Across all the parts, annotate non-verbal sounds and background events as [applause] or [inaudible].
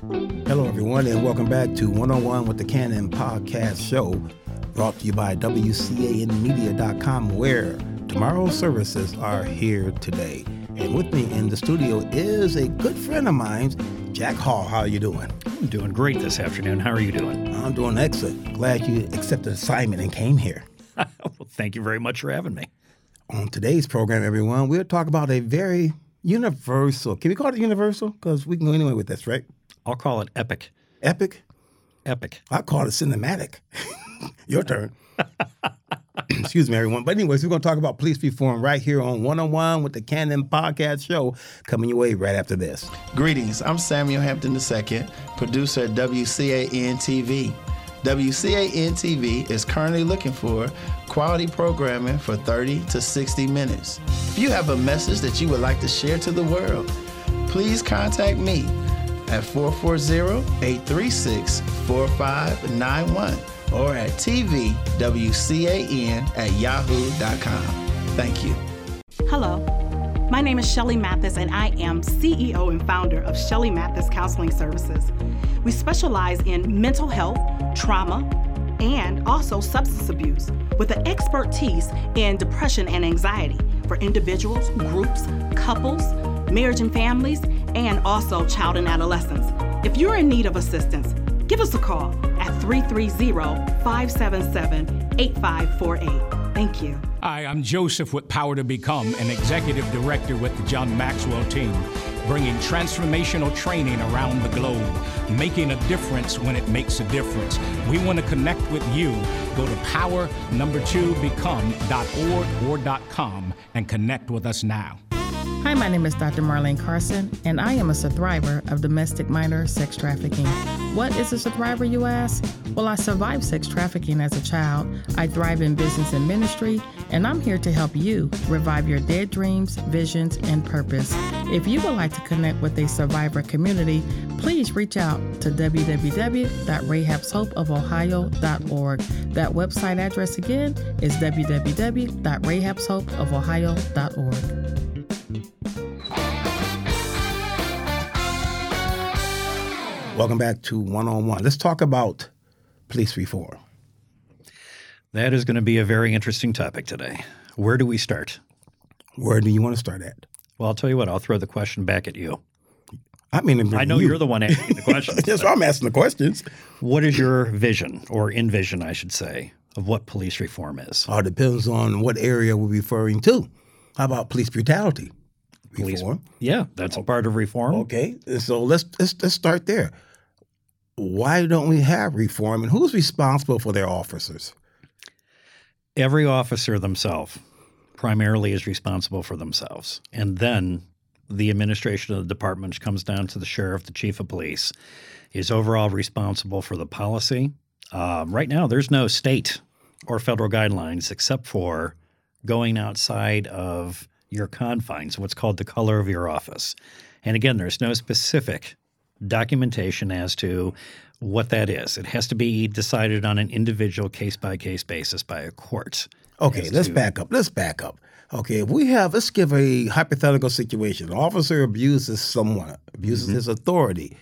Hello, everyone, and welcome back to One on One with the Canon Podcast Show, brought to you by WCANmedia.com, where tomorrow's services are here today. And with me in the studio is a good friend of mine, Jack Hall. How are you doing? I'm doing great this afternoon. How are you doing? I'm doing excellent. Glad you accepted the assignment and came here. [laughs] well, thank you very much for having me. On today's program, everyone, we'll talk about a very universal. Can we call it universal? Because we can go anywhere with this, right? I'll call it epic. Epic? Epic. I call it cinematic. [laughs] Your turn. [coughs] Excuse me, everyone. But anyways, we're going to talk about police reform right here on One on One with the Canon Podcast Show, coming your way right after this. Greetings. I'm Samuel Hampton II, producer at WCAN TV. WCAN TV is currently looking for quality programming for 30 to 60 minutes. If you have a message that you would like to share to the world, please contact me at 440-836-4591 or at tvwcan at yahoo.com. Thank you. Hello. My name is Shelly Mathis, and I am CEO and founder of Shelly Mathis Counseling Services. We specialize in mental health, trauma, and also substance abuse with an expertise in depression and anxiety for individuals, groups, couples, marriage and families, and also child and adolescents. If you're in need of assistance, give us a call at 330 577 8548. Thank you. Hi, I'm Joseph with Power to Become, an executive director with the John Maxwell team, bringing transformational training around the globe, making a difference when it makes a difference. We want to connect with you. Go to power number two become.org or .com and connect with us now. Hi, my name is Dr. Marlene Carson, and I am a survivor of domestic minor sex trafficking. What is a survivor, you ask? Well, I survived sex trafficking as a child. I thrive in business and ministry, and I'm here to help you revive your dead dreams, visions, and purpose. If you would like to connect with a survivor community, please reach out to www.rahabshopeofohio.org. That website address again is www.rahabshopeofohio.org. Welcome back to One on One. Let's talk about police reform. That is going to be a very interesting topic today. Where do we start? Where do you want to start at? Well, I'll tell you what, I'll throw the question back at you. I mean, I know you. are the one asking the questions. [laughs] Why I'm asking the questions. What is your vision, or envision, I should say, of what police reform is? All depends on what area we're referring to. How about police brutality? Police, Reform. yeah, that's a part of reform. Okay, so let's let's let's start there. Why don't we have reform, and who's responsible for their officers? Every officer themselves primarily is responsible for themselves. And then the administration of the department, comes down to the sheriff, the chief of police, is overall responsible for the policy. Um, right now, there's no state or federal guidelines except for going outside of your confines, what's called the color of your office. And again, there's no specific documentation as to what that is. It has to be decided on an individual case by case basis by a court. Okay, let's to- back up. Let's back up. Okay, if we have, let's give a hypothetical situation. An officer abuses someone, abuses Mm-hmm. his authority.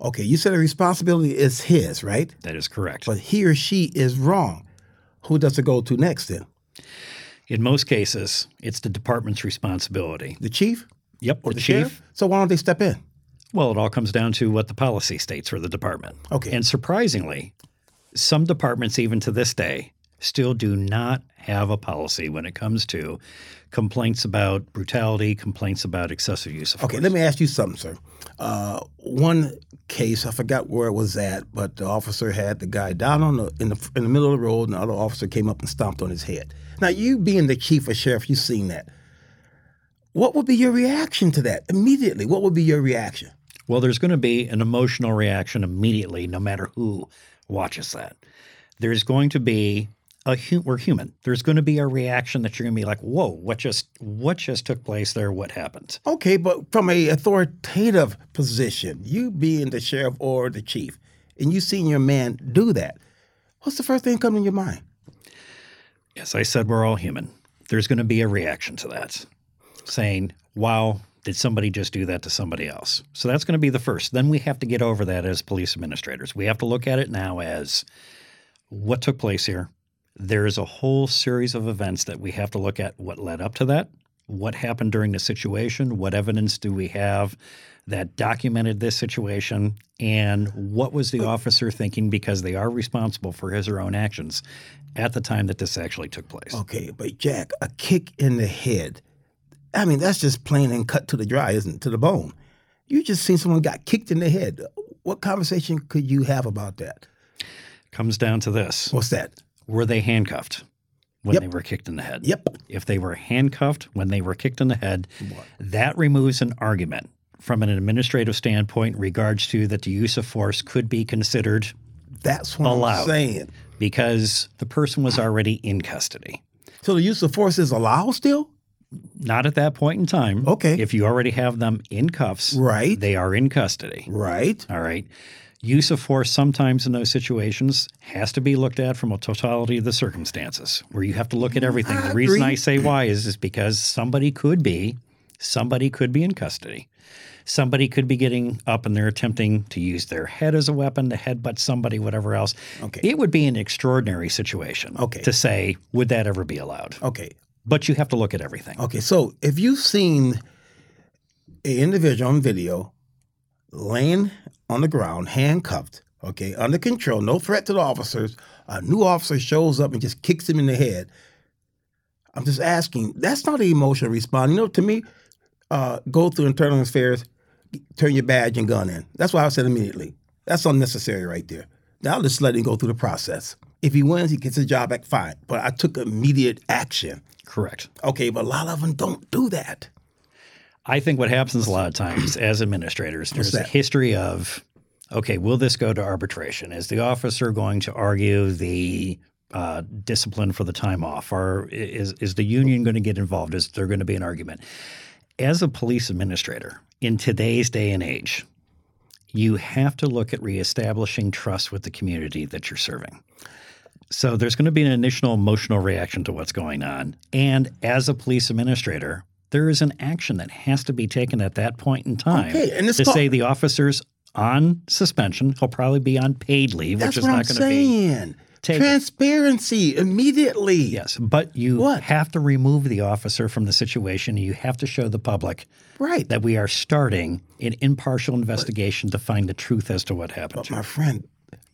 Okay, you said the responsibility is his, right? That is correct. But he or she is wrong. Who does it go to next then? In most cases, it's the department's responsibility. The chief Yep, or the, the, chief. So why don't they step in? Well, it all comes down to what the policy states for the department. Okay. And surprisingly, some departments, even to this day, still do not have a policy when it comes to complaints about brutality, complaints about excessive use of force. Okay, let me ask you something, sir. Uh, one case, I forgot where it was at, but the officer had the guy down on the in the in the middle of the road, and the other officer came up and stomped on his head. Now, you being the chief of sheriff, you've seen that. What would be your reaction to that immediately? What would be your reaction? Well, there's going to be an emotional reaction immediately, no matter who watches that. There's going to be a hu- we're human. There's going to be a reaction that you're going to be like, "Whoa, what just what just took place there? What happened?" Okay, but from a authoritative position, you being the sheriff or the chief, and you seen your man do that, what's the first thing coming to your mind? As I said, we're all human. There's going to be a reaction to that, saying, "Wow, Did somebody just do that to somebody else? So that's going to be the first. Then we have to get over that as police administrators. We have to look at it now as what took place here. There is a whole series of events that we have to look at what led up to that, what happened during the situation, what evidence do we have that documented this situation, and what was the officer thinking because they are responsible for his or her own actions at the time that this actually took place. Okay, but Jack, a kick in the head. I mean, that's just plain and cut to the dry, isn't it? To the bone. You just seen someone got kicked in the head. What conversation could you have about that? Comes down to this. What's that? Were they handcuffed when Yep. they were kicked in the head? Yep. If they were handcuffed when they were kicked in the head, that removes an argument from an administrative standpoint in regards to that the use of force could be considered That's what Allowed. I'm saying. because the person was already in custody. So the use of force is allowed still? Not at that point in time. Okay. If you already have them in cuffs, Right. they are in custody. Right. All right. Use of force sometimes in those situations has to be looked at from a totality of the circumstances, where you have to look at everything. I the reason I say why is is because somebody could be, somebody could be in custody. Somebody could be getting up and they're attempting to use their head as a weapon to headbutt somebody, whatever else. Okay. It would be an extraordinary situation Okay. to say, would that ever be allowed? Okay. But you have to look at everything. Okay. So if you've seen an individual on video laying on the ground, handcuffed, okay, under control, no threat to the officers, a new officer shows up and just kicks him in the head. I'm just asking, that's not an emotional response. You know, to me, uh, go through internal affairs, turn your badge and gun in. That's why I said immediately. That's unnecessary right there. Now just let him go through the process. If he wins, he gets his job back, fine. But I took immediate action. Correct. Okay, but a lot of them don't do that. I think what happens a lot of times as administrators, there's a history of, okay, will this go to arbitration? Is the officer going to argue the uh, discipline for the time off, or is is the union going to get involved? Is there going to be an argument? As a police administrator in today's day and age, you have to look at reestablishing trust with the community that you're serving. So there's going to be an initial emotional reaction to what's going on. And as a police administrator, there is an action that has to be taken at that point in time Okay, and to say the officer's on suspension. He'll probably be on paid leave, which is not going to be. saying. taken. Transparency immediately. Yes, but you What? have to remove the officer from the situation. And you have to show the public Right. that we are starting an impartial investigation to find the truth as to what happened. But my friend,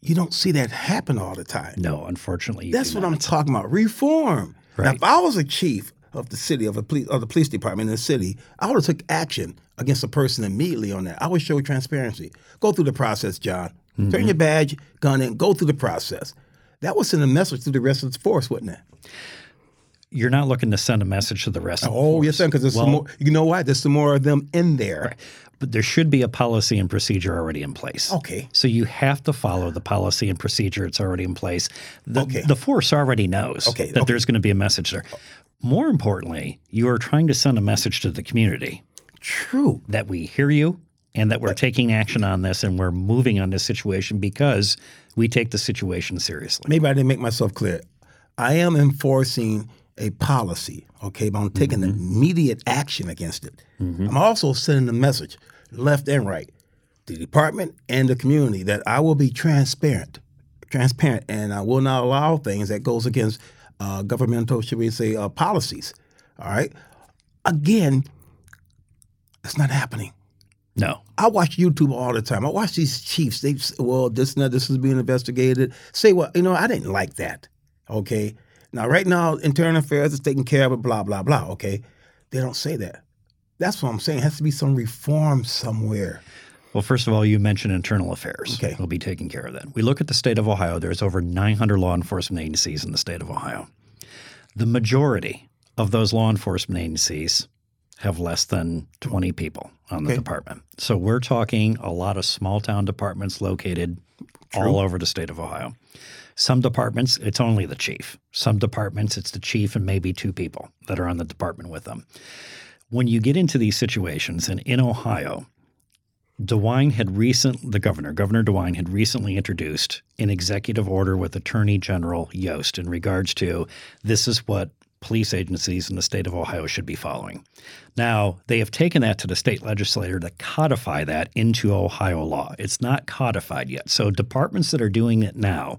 you don't see that happen all the time. no, unfortunately, That's what I'm talking about. Reform. Now, if I was a chief of the city of a police of the police department in the city, I would have took action against a person immediately on that. I would show transparency. Go through the process, John. Mm-hmm. Turn your badge, gun in, go through the process. That would send a message to the rest of the force, wouldn't it? You're not looking to send a message to the rest of the Oh, yes, sir. Because there's some more. You know why? There's some more of them in there. But there should be a policy and procedure already in place. Okay. So you have to follow the policy and procedure that's already in place. The, Okay. the force already knows Okay, that okay. there's going to be a message there. More importantly, you are trying to send a message to the community True. that we hear you and that we're taking action on this and we're moving on this situation because we take the situation seriously. maybe I didn't make myself clear. I am enforcing a policy, okay, but I'm taking immediate action against it. I'm also sending a message, left and right, the department and the community that I will be transparent, transparent, and I will not allow things that goes against uh, governmental, should we say, uh, policies. All right. Again, it's not happening. No. I watch YouTube all the time. I watch these chiefs. They say, well, this and that, this is being investigated. Say well, You know, I didn't like that. Okay. Now, right now, internal affairs is taking care of it, blah, blah, blah. Okay. They don't say that. That's what I'm saying. It has to be some reform somewhere. Well, first of all, you mentioned internal affairs. Okay. We'll be taking care of that. We look at the state of Ohio, there's over 900 law enforcement agencies in the state of Ohio. The majority of those law enforcement agencies have less than 20 people on the Okay. department. So we're talking a lot of small town departments located all over the state of Ohio. Some departments, it's only the chief. Some departments, it's the chief and maybe two people that are on the department with them. When you get into these situations, and in Ohio, DeWine had recent the governor, Governor DeWine had recently introduced an executive order with Attorney General Yost in regards to this is what police agencies in the state of Ohio should be following. Now, they have taken that to the state legislature to codify that into Ohio law. It's not codified yet. So, departments that are doing it now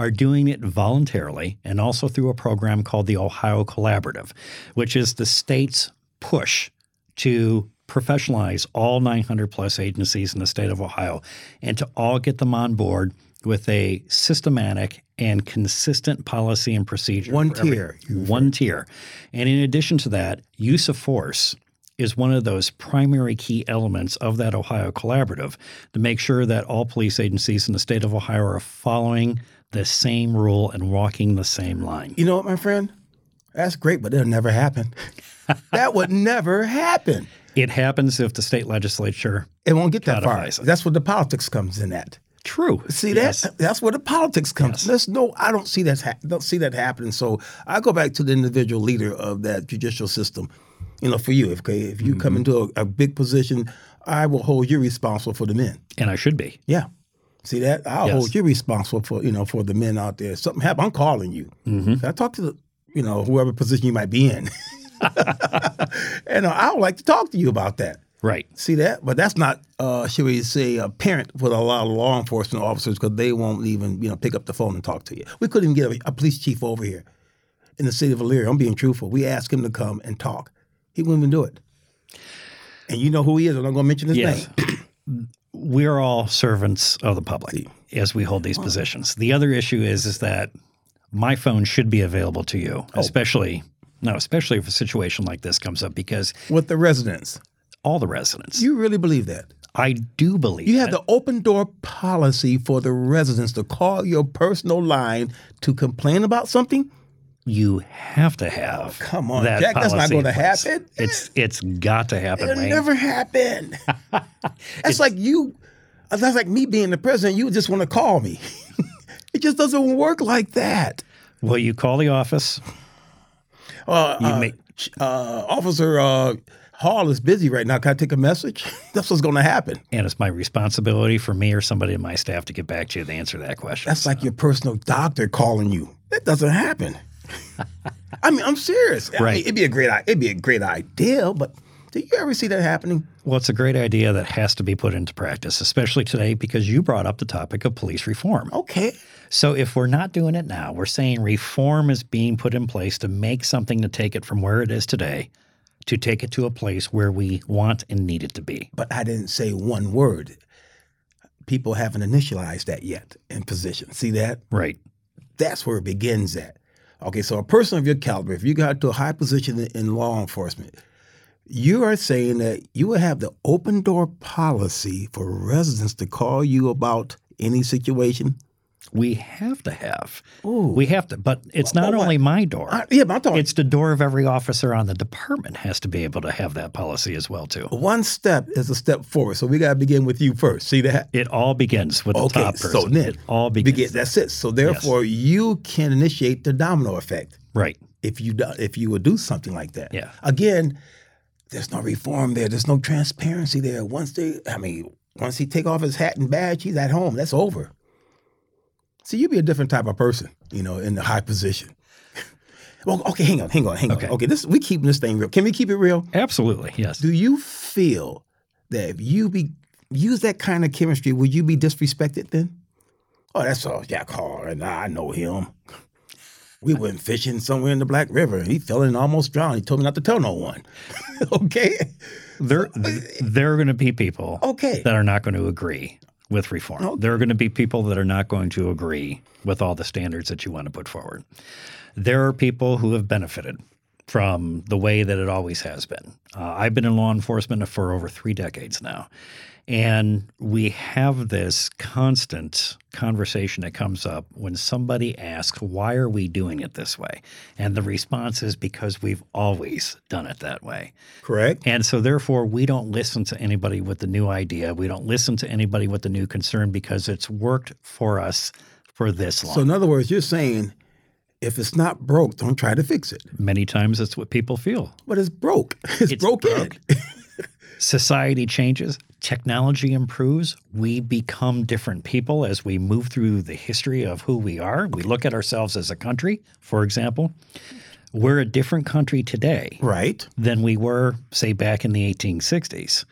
are doing it voluntarily and also through a program called the Ohio Collaborative, which is the state's push to professionalize all 900 plus agencies in the state of Ohio and to all get them on board with a systematic and consistent policy and procedure. One every- tier, you one tier. And in addition to that, use of force is one of those primary key elements of that Ohio collaborative to make sure that all police agencies in the state of Ohio are following the same rule and walking the same line. You know what, my friend? That's great, but it'll never happen. [laughs] that would never happen. It happens if the state legislature. It won't get that far. It. That's where the politics comes in at. True. See Yes. that? That's where the politics comes. Yes. There's no, I don't see that. Ha- don't see that happening. So I go back to the individual leader of that judicial system. You know, for you, if okay, if you come Mm-hmm. into a, a big position, I will hold you responsible for the men. And I should be. Yeah. See that? I'll Yes. hold you responsible for you know for the men out there. Something happen, I'm calling you. Mm-hmm. I talk to the you know whoever position you might be in, [laughs] [laughs] and uh, I would like to talk to you about that. Right. See that? But that's not, uh, should we say, apparent for a lot of law enforcement officers because they won't even, you know, pick up the phone and talk to you. We couldn't even get a, a police chief over here in the city of Elyria. I'm being truthful. We asked him to come and talk. He wouldn't even do it. And you know who he is. I'm not going to mention his Yes. name. [clears throat] We're all servants of the public as we hold these positions. The other issue is is that my phone should be available to you, Oh. especially no, especially if a situation like this comes up because With the residents. all the residents. You really believe that? I do believe You have that. the open door policy for the residents to call your personal line to complain about something? You have to have. come on, that Jack, that's not gonna happen. It's it's got to happen. It'll Wayne. never happen. [laughs] That's like you. That's like me being the president. You just want to call me. [laughs] it just doesn't work like that. Well, you call the office. Uh, You uh, make uh, Officer uh, Hall is busy right now. Can I take a message? [laughs] That's what's going to happen. and it's my responsibility for me or somebody in my staff to get back to you to answer that question. That's like your personal doctor calling you. That doesn't happen. I mean, I'm serious. I mean, Right. it'd be a great. It'd be a great idea, but do you ever see that happening? Well, it's a great idea that has to be put into practice, especially today because you brought up the topic of police reform. Okay. So if we're not doing it now, we're saying reform is being put in place to make something to take it from where it is today to take it to a place where we want and need it to be. but I didn't say one word. People haven't initialized that yet in position. See that? Right. That's where it begins at. Okay, so a person of your caliber, if you got to a high position in, law enforcement, you are saying that you will have the open door policy for residents to call you about any situation. We have to have. We have to, but it's not what? only my door. I, yeah, but I'm It's the door of every officer on the department has to be able to have that policy as well too. one step is a step forward. So we got to begin with you first. See that? It all begins with the Okay, top person. so then it all begins. begin. That's it. So therefore, you can initiate the domino effect. right. if you do, if you would do something like that. Yeah. Again, there's no reform there. There's no transparency there. Once they, I mean, once he take off his hat and badge, he's at home. That's over. See, you'd be a different type of person, you know, in the high position. [laughs] well, okay, hang on, hang on, hang Okay. on. Okay, this we keeping this thing real. Can we keep it real? Absolutely. Yes. Do you feel that if you be use that kind of chemistry, would you be disrespected then? Oh, that's all Jack Hall, and I know him. [laughs] We went fishing somewhere in the Black River, and he fell in and almost drowned. He told me not to tell no one. [laughs] okay, there there are going to be people Okay. that are not going to agree with reform. There are going to be people that are not going to agree with all the standards that you want to put forward. There are people who have benefited from the way that it always has been. Uh, I've been in law enforcement for over three decades now. And we have this constant conversation that comes up when somebody asks, Why are we doing it this way? And the response is because we've always done it that way. correct. And so, therefore, we don't listen to anybody with the new idea. We don't listen to anybody with the new concern because it's worked for us for this long. So, in other words, you're saying if it's not broke, don't try to fix it. Many times, that's what people feel. But it's broke. [laughs] It's, It's broken. broke. [laughs] Society changes, technology improves, we become different people as we move through the history of who we are. We look at ourselves as a country, for example. We're a different country today Right. than we were, say, back in the 1860s.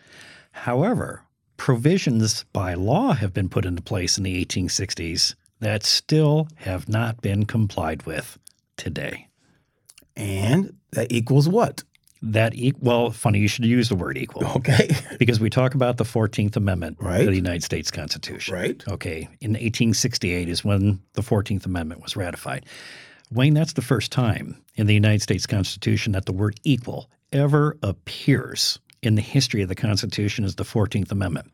However, provisions by law have been put into place in the 1860s that still have not been complied with today. And that equals what? That e- well, funny you should use the word equal Okay. [laughs] because we talk about the 14th Amendment Right. to the United States Constitution. Right. Okay. In 1868 is when the 14th Amendment was ratified. Wayne, that's the first time in the United States Constitution that the word equal ever appears in the history of the Constitution as the 14th Amendment.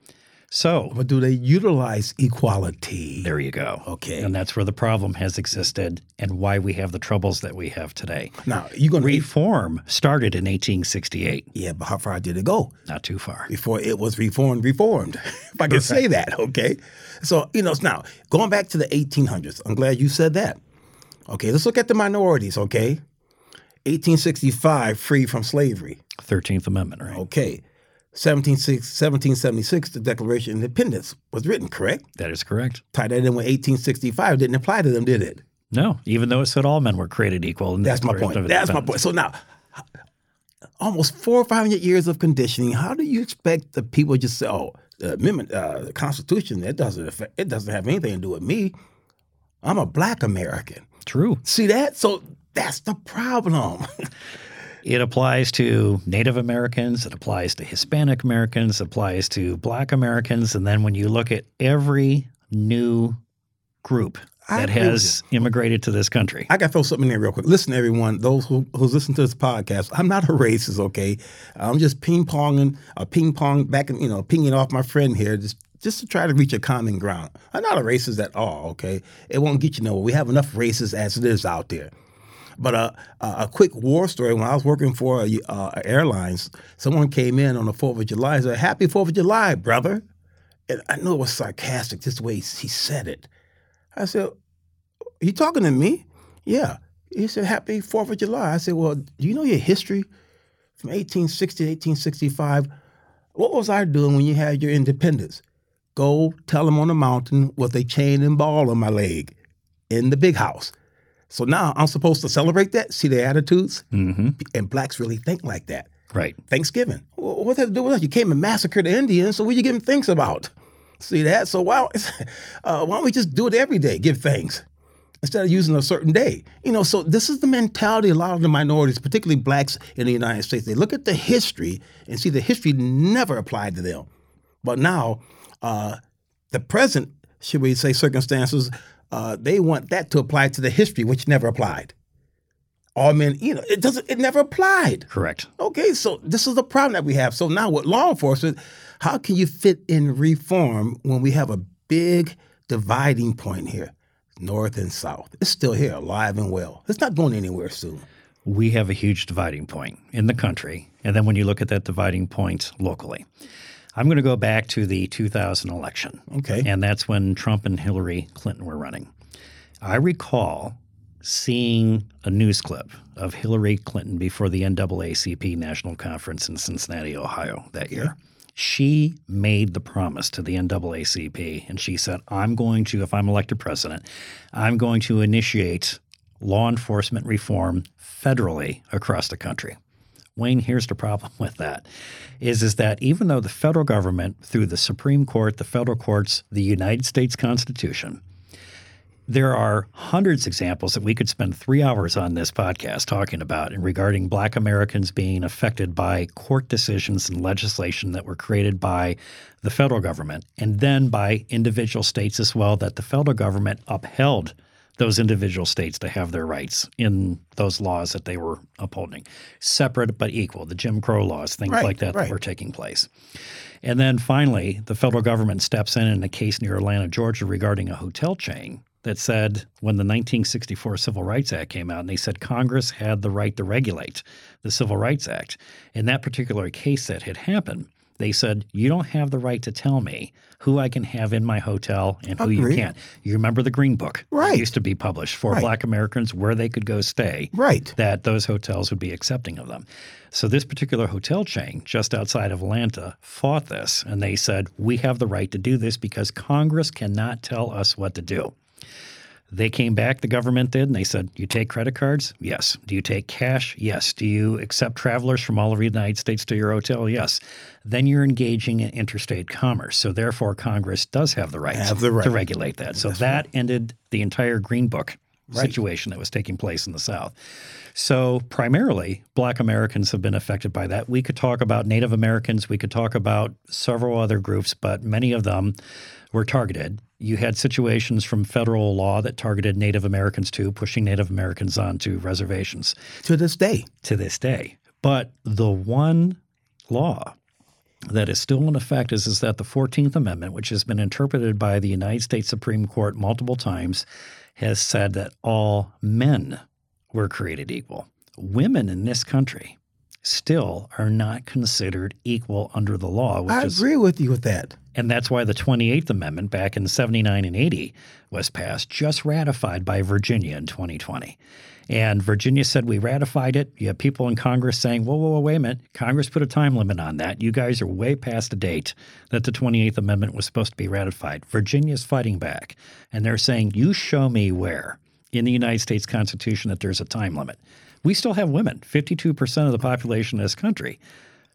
So But do they utilize equality? there you go. Okay. And that's where the problem has existed and why we have the troubles that we have today. Now, you're going to Reform started in 1868, Yeah, but how far did it go not too far. before it was reformed? Reformed, [laughs] if I can say that. Okay. So you know, now going back to the 1800s. I'm glad you said that. Okay, let's look at the minorities. Okay, 1865, free from slavery. 13th Amendment, right? Okay, 1776, 1776, the Declaration of Independence was written. Correct. That is correct. Tie that in with 1865. Didn't apply to them, did it? No, even though it said all men were created equal. That's my point. That's my point. So now, almost four or five hundred years of conditioning. How do you expect the people just say, "Oh, the amendment, uh, the Constitution, it doesn't affect, it doesn't have anything to do with me. I'm a Black American." True. See that? So that's the problem. [laughs] It applies to Native Americans, it applies to Hispanic Americans, applies to Black Americans. And then when you look at every new group that has immigrated to this country, I got to throw something in there real quick. Listen, everyone, those who, who's listening to this podcast, I'm not a racist, okay? I'm just ping ponging, uh, ping pong back, and you know, pinging off my friend here, just just to try to reach a common ground. I'm not a racist at all, okay? It won't get you nowhere. We have enough racists as it is out there. But uh, uh, a quick war story. When I was working for uh, airlines, someone came in on the Fourth of July and said, "Happy Fourth of July, brother." And I know it was sarcastic, just the way he said it. I said, you talking to me? Yeah. He said, Happy 4th of July. I said, Well, do you know your history from 1860 to 1865? What was I doing when you had your independence? Go tell them on the mountain with a chain and ball on my leg in the big house. So now I'm supposed to celebrate that, see their attitudes? hmm And blacks really think like that. right? Thanksgiving. Well, what does that do with that? You came and massacred the Indians, so what are you giving thanks about? See that? So why, [laughs] uh, why don't we just do it every day? Give thanks instead of using a certain day. You know, so this is the mentality a lot of the minorities, particularly blacks in the United States. They look at the history and see the history never applied to them. But now, uh, the present, should we say, circumstances, uh, they want that to apply to the history, which never applied. All men, you know, it doesn't, it never applied. Correct. Okay, so this is the problem that we have. So now with law enforcement, how can you fit in reform when we have a big dividing point here, north and south? It's still here, alive and well. It's not going anywhere soon. We have a huge dividing point in the country. And then when you look at that dividing point locally, I'm going to go back to the 2000 election. Okay. And that's when Trump and Hillary Clinton were running. I recall seeing a news clip of Hillary Clinton before the NAACP National Conference in Cincinnati, Ohio that year. She made the promise to the NAACP and she said, I'm going to, if I'm elected president, I'm going to initiate law enforcement reform federally across the country. Wayne, here's the problem [laughs] with that is, is that even though the federal government, through the Supreme Court, the federal courts, the United States Constitution, there are hundreds of examples that we could spend three hours on this podcast talking about and regarding black Americans being affected by court decisions and legislation that were created by the federal government and then by individual states as well that the federal government upheld those individual states to have their rights in those laws that they were upholding. Separate but equal, the Jim Crow laws, things Right, like that right. that were taking place. And then finally, the federal government steps in in a case near Atlanta, Georgia regarding a hotel chain that said when the 1964 Civil Rights Act came out, and they said Congress had the right to regulate the Civil Rights Act. In that particular case that had happened, they said, You don't have the right to tell me who I can have in my hotel and who Agreed. you can't. You remember the Green Book Right. used to be published for Right. black Americans where they could go stay Right. that those hotels would be accepting of them. So this particular hotel chain just outside of Atlanta fought this and they said, "We have the right to do this because Congress cannot tell us what to do." They came back, the government did, and they said, You take credit cards? Yes. Do you take cash? Yes. Do you accept travelers from all over the United States to your hotel? Yes. Then you're engaging in interstate commerce. So therefore, Congress does have the right, Have the right. to regulate that. So that ended the entire Green Book situation that was taking place in the South. So primarily, Black Americans have been affected by that. We could talk about Native Americans, we could talk about several other groups, but many of them were targeted. You had situations from federal law that targeted Native Americans too, pushing Native Americans onto reservations To this day. to this day. But the one law that is still in effect is, is that the 14th Amendment, which has been interpreted by the United States Supreme Court multiple times, has said that all men were created equal. Women in this country still are not considered equal under the law, which I is agree with you with that. and that's why the 28th Amendment back in 79 and 80 was passed, just ratified by Virginia in 2020. And Virginia said, We ratified it. You have people in Congress saying, Whoa, whoa, whoa, wait a minute. Congress put a time limit on that. You guys are way past the date that the 28th Amendment was supposed to be ratified. Virginia's fighting back. And they're saying, You show me where in the United States Constitution that there's a time limit. We still have women, 52% of the population in this country,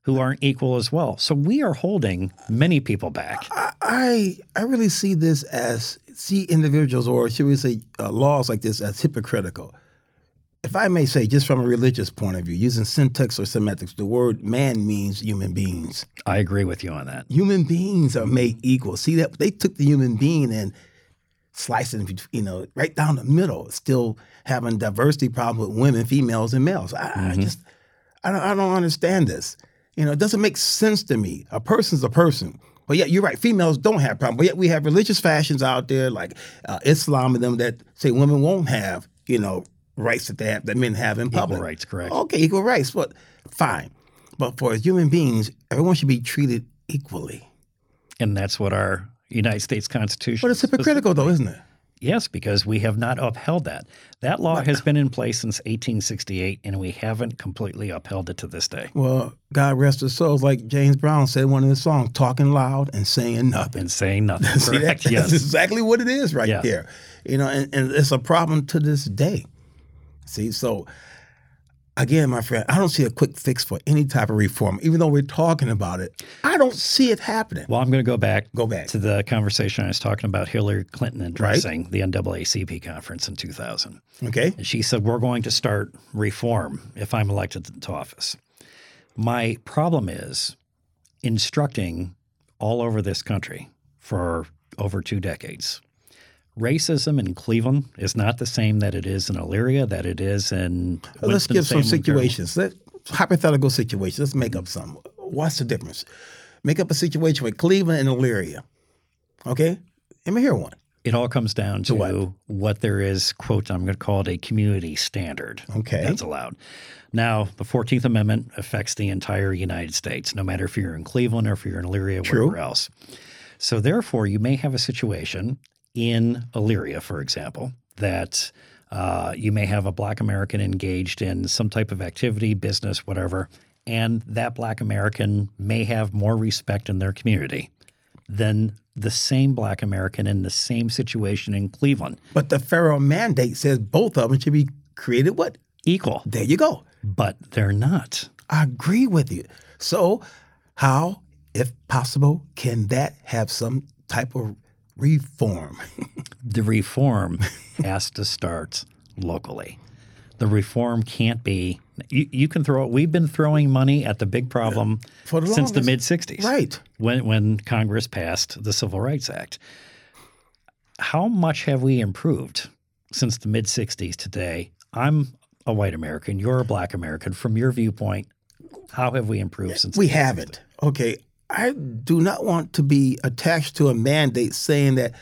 who aren't equal as well. So we are holding many people back. I I really see this as see individuals or should we say uh, laws like this as hypocritical. If I may say, just from a religious point of view, using syntax or semantics, the word man means human beings. I agree with you on that. Human beings are made equal. See that they took the human being and sliced it, you know, right down the middle. Still having diversity problem with women, females, and males. I, I just I don't I don't understand this. You know, it doesn't make sense to me. A person's a person. But yet, you're right. Females don't have problems. But yet, we have religious fashions out there like uh, Islam and them that say women won't have, you know, rights that they have that men have in public. rights, correct. Okay, equal rights. But fine. But for human beings, everyone should be treated equally. And that's what our United States Constitution. But it's hypocritical, though, isn't it? Yes, because we have not upheld that. That law has been in place since 1868, and we haven't completely upheld it to this day. Well, God rest his soul. Like James Brown said in one of his songs, talking loud and saying nothing. And saying nothing. [laughs] See, that- Correct. That's yes. exactly what it is right Yeah. there. You know, and, and it's a problem to this day. See, so again, my friend, I don't see a quick fix for any type of reform, even though we're talking about it. I don't see it happening. Well, I'm going to go back. Go back. to the conversation I was talking about Hillary Clinton addressing the NAACP conference in 2000. Okay. And she said, We're going to start reform if I'm elected to office. My problem is instructing all over this country for over two decades. Racism in Cleveland is not the same that it is in Elyria, that it is in. Uh, let's give some situations. Let, hypothetical situations. Let's make up some. What's the difference? Make up a situation with Cleveland and Elyria. Okay? Let me hear one. It all comes down to what? what? there is, quote, I'm going to call it a community standard Okay. that's allowed. Now, the 14th Amendment affects the entire United States, no matter if you're in Cleveland or if you're in Elyria or True. wherever else. So, therefore, you may have a situation in Elyria, for example, that uh, you may have a Black American engaged in some type of activity, business, whatever, and that Black American may have more respect in their community than the same Black American in the same situation in Cleveland. But the federal mandate says both of them should be created what? Equal, There you go. but they're not. I agree with you. So, how, if possible, can that have some type of reform? [laughs] The reform has to start locally. The reform can't be. You, you can throw. We've been throwing money at the big problem the since the mid '60s, Right. When when Congress passed the Civil Rights Act. How much have we improved since the mid '60s today? I'm a white American. You're a Black American. From your viewpoint, how have we improved since we the haven't. Okay. I do not want to be attached to a mandate saying that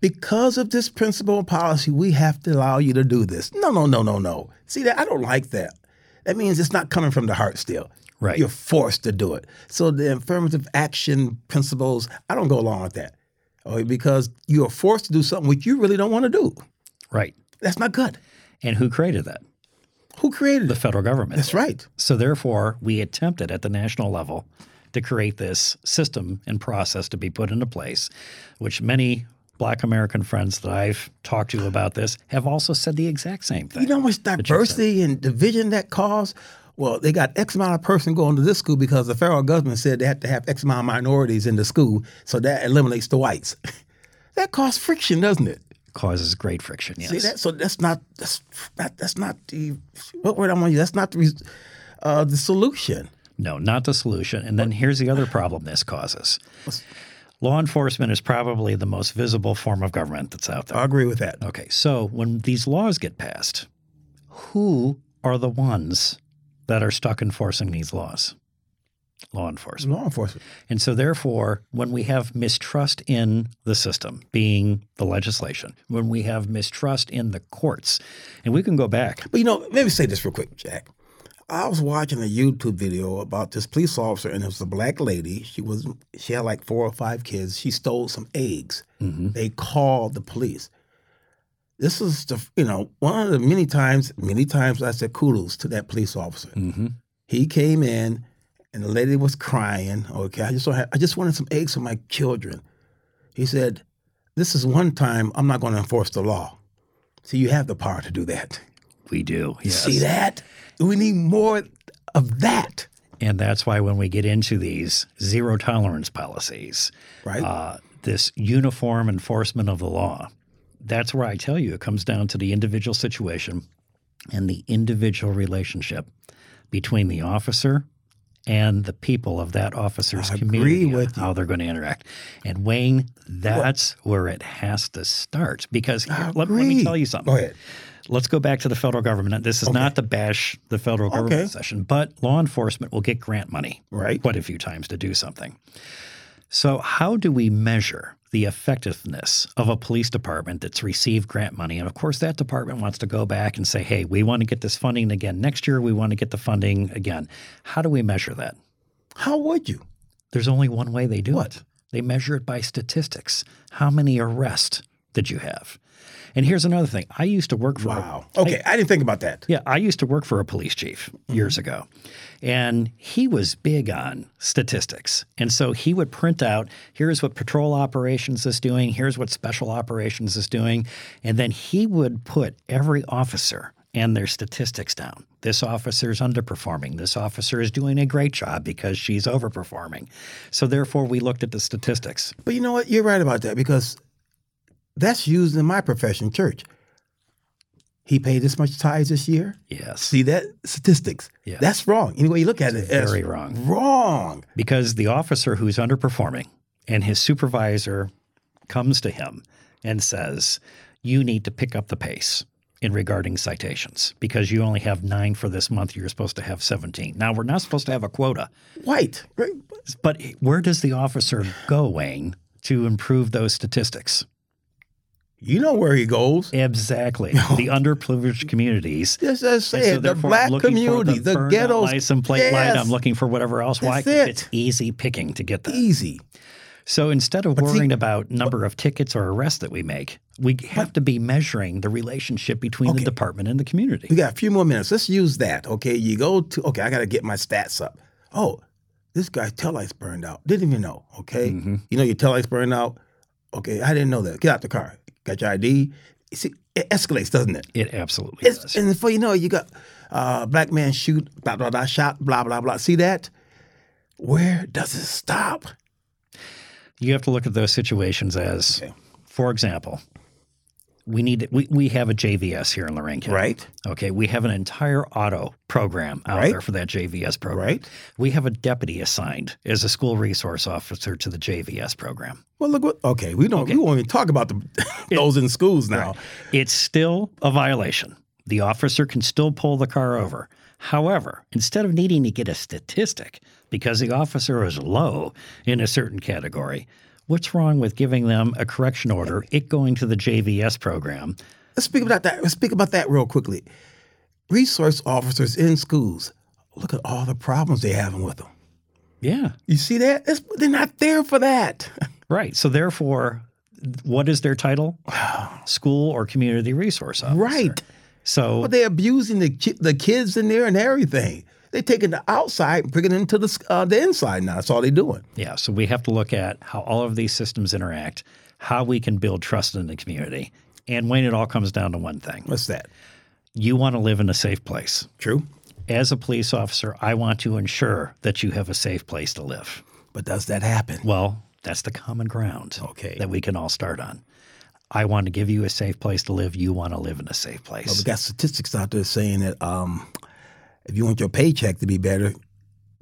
because of this principle and policy, we have to allow you to do this. No, no, no, no, no. See that I don't like that. That means it's not coming from the heart still. Right. You're forced to do it. So the affirmative action principles, I don't go along with that. Okay, because you are forced to do something which you really don't want to do. Right. That's not good. And who created that? Who created The it? federal government. That's right. So therefore, we attempted at the national level to create this system and process to be put into place, which many black American friends that I've talked to about this have also said the exact same thing. You know how much you diversity and division that caused? Well, they got X amount of person going to this school because the federal government said they had to have X amount of minorities in the school, so that eliminates the whites. [laughs] that causes friction, doesn't it? causes great friction. Yes. See that? So that's not that's not that's not the what word I'm to use. That's not the uh, the solution. No, not the solution. And then here's the other problem this causes. Law enforcement is probably the most visible form of government that's out there. I agree with that. Okay, so when these laws get passed, who are the ones that are stuck enforcing these laws? Law enforcement. Law enforcement. And so, therefore, when we have mistrust in the system, being the legislation, when we have mistrust in the courts, and we can go back. But you know, let me say this real quick, Jack. I was watching a YouTube video about this police officer, and it was a black lady. She was she had like four or five kids. She stole some eggs. They called the police. This is the you know one of the many times many times I said kudos to that police officer. Mm-hmm. He came in, and the lady was crying. Okay, I just have, I just wanted some eggs for my children. He said, "This is one time I'm not going to enforce the law." See, you have the power to do that. We do. You yes. see that? We need more of that. And that's why when we get into these zero tolerance policies, Right. uh, this uniform enforcement of the law, that's where I tell you it comes down to the individual situation and the individual relationship between the officer and the people of that officer's I community with you. how they're going to interact. And Wayne, that's where it has to start. Because here, let, let me tell you something. Go ahead. Let's go back to the federal government. This is not to bash the federal government Okay. session, but law enforcement will get grant money Right. quite a few times to do something. So, how do we measure the effectiveness of a police department that's received grant money? And of course, that department wants to go back and say, hey, we want to get this funding again next year. We want to get the funding again. How do we measure that? How would you? There's only one way they do What? it. They measure it by statistics. How many arrests did you have? And here's another thing. I used to work for Wow. Okay, I, didn't think about that. yeah, I used to work for a police chief years mm-hmm. ago, and he was big on statistics. And so he would print out here's what patrol operations is doing, here's what special operations is doing. And then he would put every officer and their statistics down. This officer is underperforming. This officer is doing a great job because she's overperforming. So therefore, we looked at the statistics. But you know what? You're right about that because that's used in my profession, church. He paid this much tithes this year. Yes. See that statistics? Yeah. That's wrong. Anyway, you look at it, very wrong. Wrong. because the officer who's underperforming and his supervisor comes to him and says, You need to pick up the pace in regarding citations because you only have nine for this month. You're supposed to have 17. Now, we're not supposed to have a quota, White. Right? but where does the officer go, Wayne, to improve those statistics? You know where he goes. Exactly. [laughs] the underprivileged communities. Just as And say so the black community, the, the, ghettos. license plate light. Yes. I'm looking for whatever else. Why? That's it. It's easy picking to get that. Easy. So instead of see- worrying about number of tickets or arrests that we make, we have to be measuring the relationship between the department and the community. We got a few more minutes. Let's use that. Okay. You go to, okay, I got to get my stats up. Oh, this guy's tail lights burned out. Didn't even know. Okay. Mm-hmm. You know your tail lights burned out. Okay. I didn't know that. Get out the car. Got your ID. See, it escalates, doesn't it? It absolutely It's, does. and before you know it, you got uh, black man shoot, blah, blah, blah, shot, blah, blah, blah. See that? Where does it stop? You have to look at those situations as, Okay. for example, we need we, we have a JVS here in Lorain County. Right. Okay. We have an entire auto program out Right. there for that JVS program. Right. We have a deputy assigned as a school resource officer to the JVS program. Well, look what, okay, we don't, we won't even talk about the, [laughs] those in schools now. It's still a violation. The officer can still pull the car over. However, instead of needing to get a statistic because the officer is low in a certain category, what's wrong with giving them a correction order, it going to the JVS program? Let's speak about that. Let's speak about that real quickly. Resource officers in schools, look at all the problems they're having with them. Yeah, You see that? It's, they're not there for that. [laughs] right. So therefore, what is their title? [sighs] School or community resource officer. right. So But they're abusing the ki- the kids in there and everything. They taking the outside and bringing it into the uh, the inside now. That's all they're doing. Yeah, so we have to look at how all of these systems interact. how we can build trust in the community. And Wayne, it all comes down to one thing. What's that? You want to live in a safe place. True. As a police officer, I want to ensure that you have a safe place to live. But does that happen? Well, that's the common ground Okay. that we can all start on. I want to give you a safe place to live. You want to live in a safe place. Well, we got statistics out there saying that um, if you want your paycheck to be better,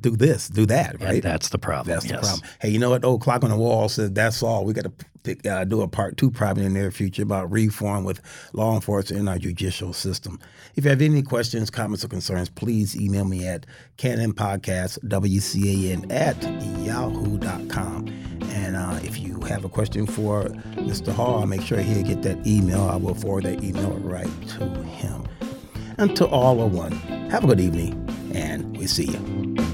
do this, do that, And right? that's the problem. That's the yes. problem. Hey, you know what? The old clock on the wall says that's all. We got to pick, uh, do a part two probably in the near future about reform with law enforcement in our judicial system. If you have any questions, comments, or concerns, please email me at canonpodcast, WCAN at yahoo.com. And uh, if you have a question for Mr. Hall, I'll make sure he'll get that email. I will forward that email right to him. Until all are one, have a good evening, and we see you.